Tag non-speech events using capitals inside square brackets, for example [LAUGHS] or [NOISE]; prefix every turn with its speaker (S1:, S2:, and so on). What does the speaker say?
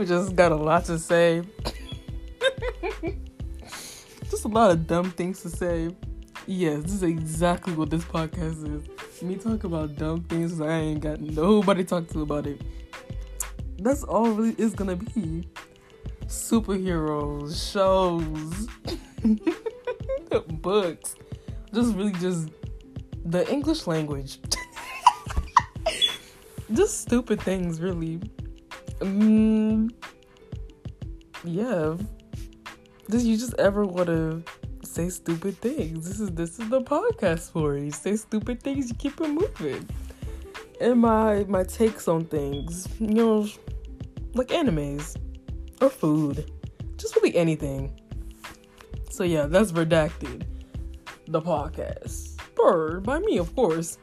S1: probably just got a lot to say. just a lot of dumb things to say. Yes, this is exactly what this podcast is. Me talk about dumb things I ain't got nobody talk to about it. That's all really is gonna be. Superheroes, shows, [LAUGHS] books. Just really just the English language. [LAUGHS] just stupid things, really. Um, yeah. Does you just ever want to say stupid things? This is this is the podcast for you. Say stupid things, you keep it moving. And my my takes on things, you know, like animes or food, just really anything. So yeah, that's redacted. The podcast, spurred by me, of course.